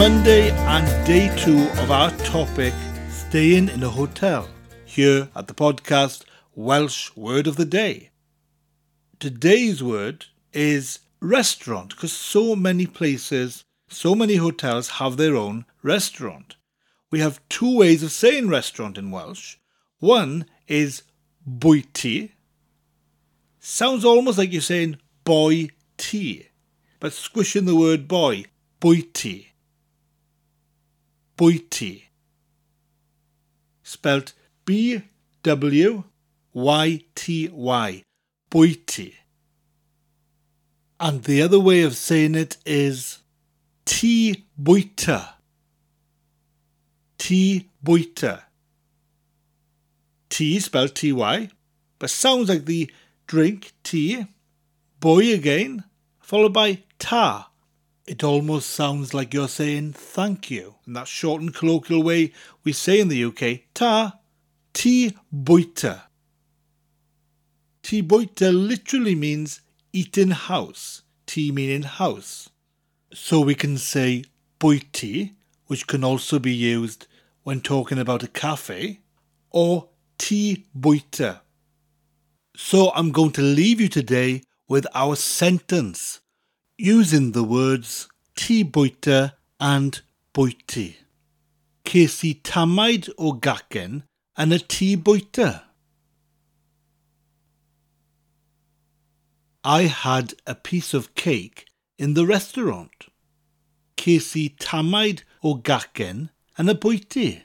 Monday and day two of our topic, staying in a hotel, here at the podcast Welsh Word of the Day. Today's word is restaurant, because so many places, so many hotels have their own restaurant. We have two ways of saying restaurant in Welsh. One is bwyty. Sounds almost like you're saying boy tea, but squishing the word boy, bwyty. Bwyty. Spelt B W Y T Y. Bwyty. And the other way of saying it is Tŷ bwyta. Tŷ bwyta. T spelled T Y, but sounds like the drink tea. Boy again, followed by ta. It almost sounds like you're saying thank you in that short and colloquial way we say in the UK. Ta, tŷ bwyta. Tŷ bwyta literally means eat in house, tea meaning house. So we can say bwyty, which can also be used when talking about a cafe, or tŷ bwyta. So I'm going to leave you today with our sentence using the words tŷ and bwyty. Ces i tamaid o gacen yn y tŷ. I had a piece of cake in the restaurant. Ces i tamaid o gacen yn y bwyty.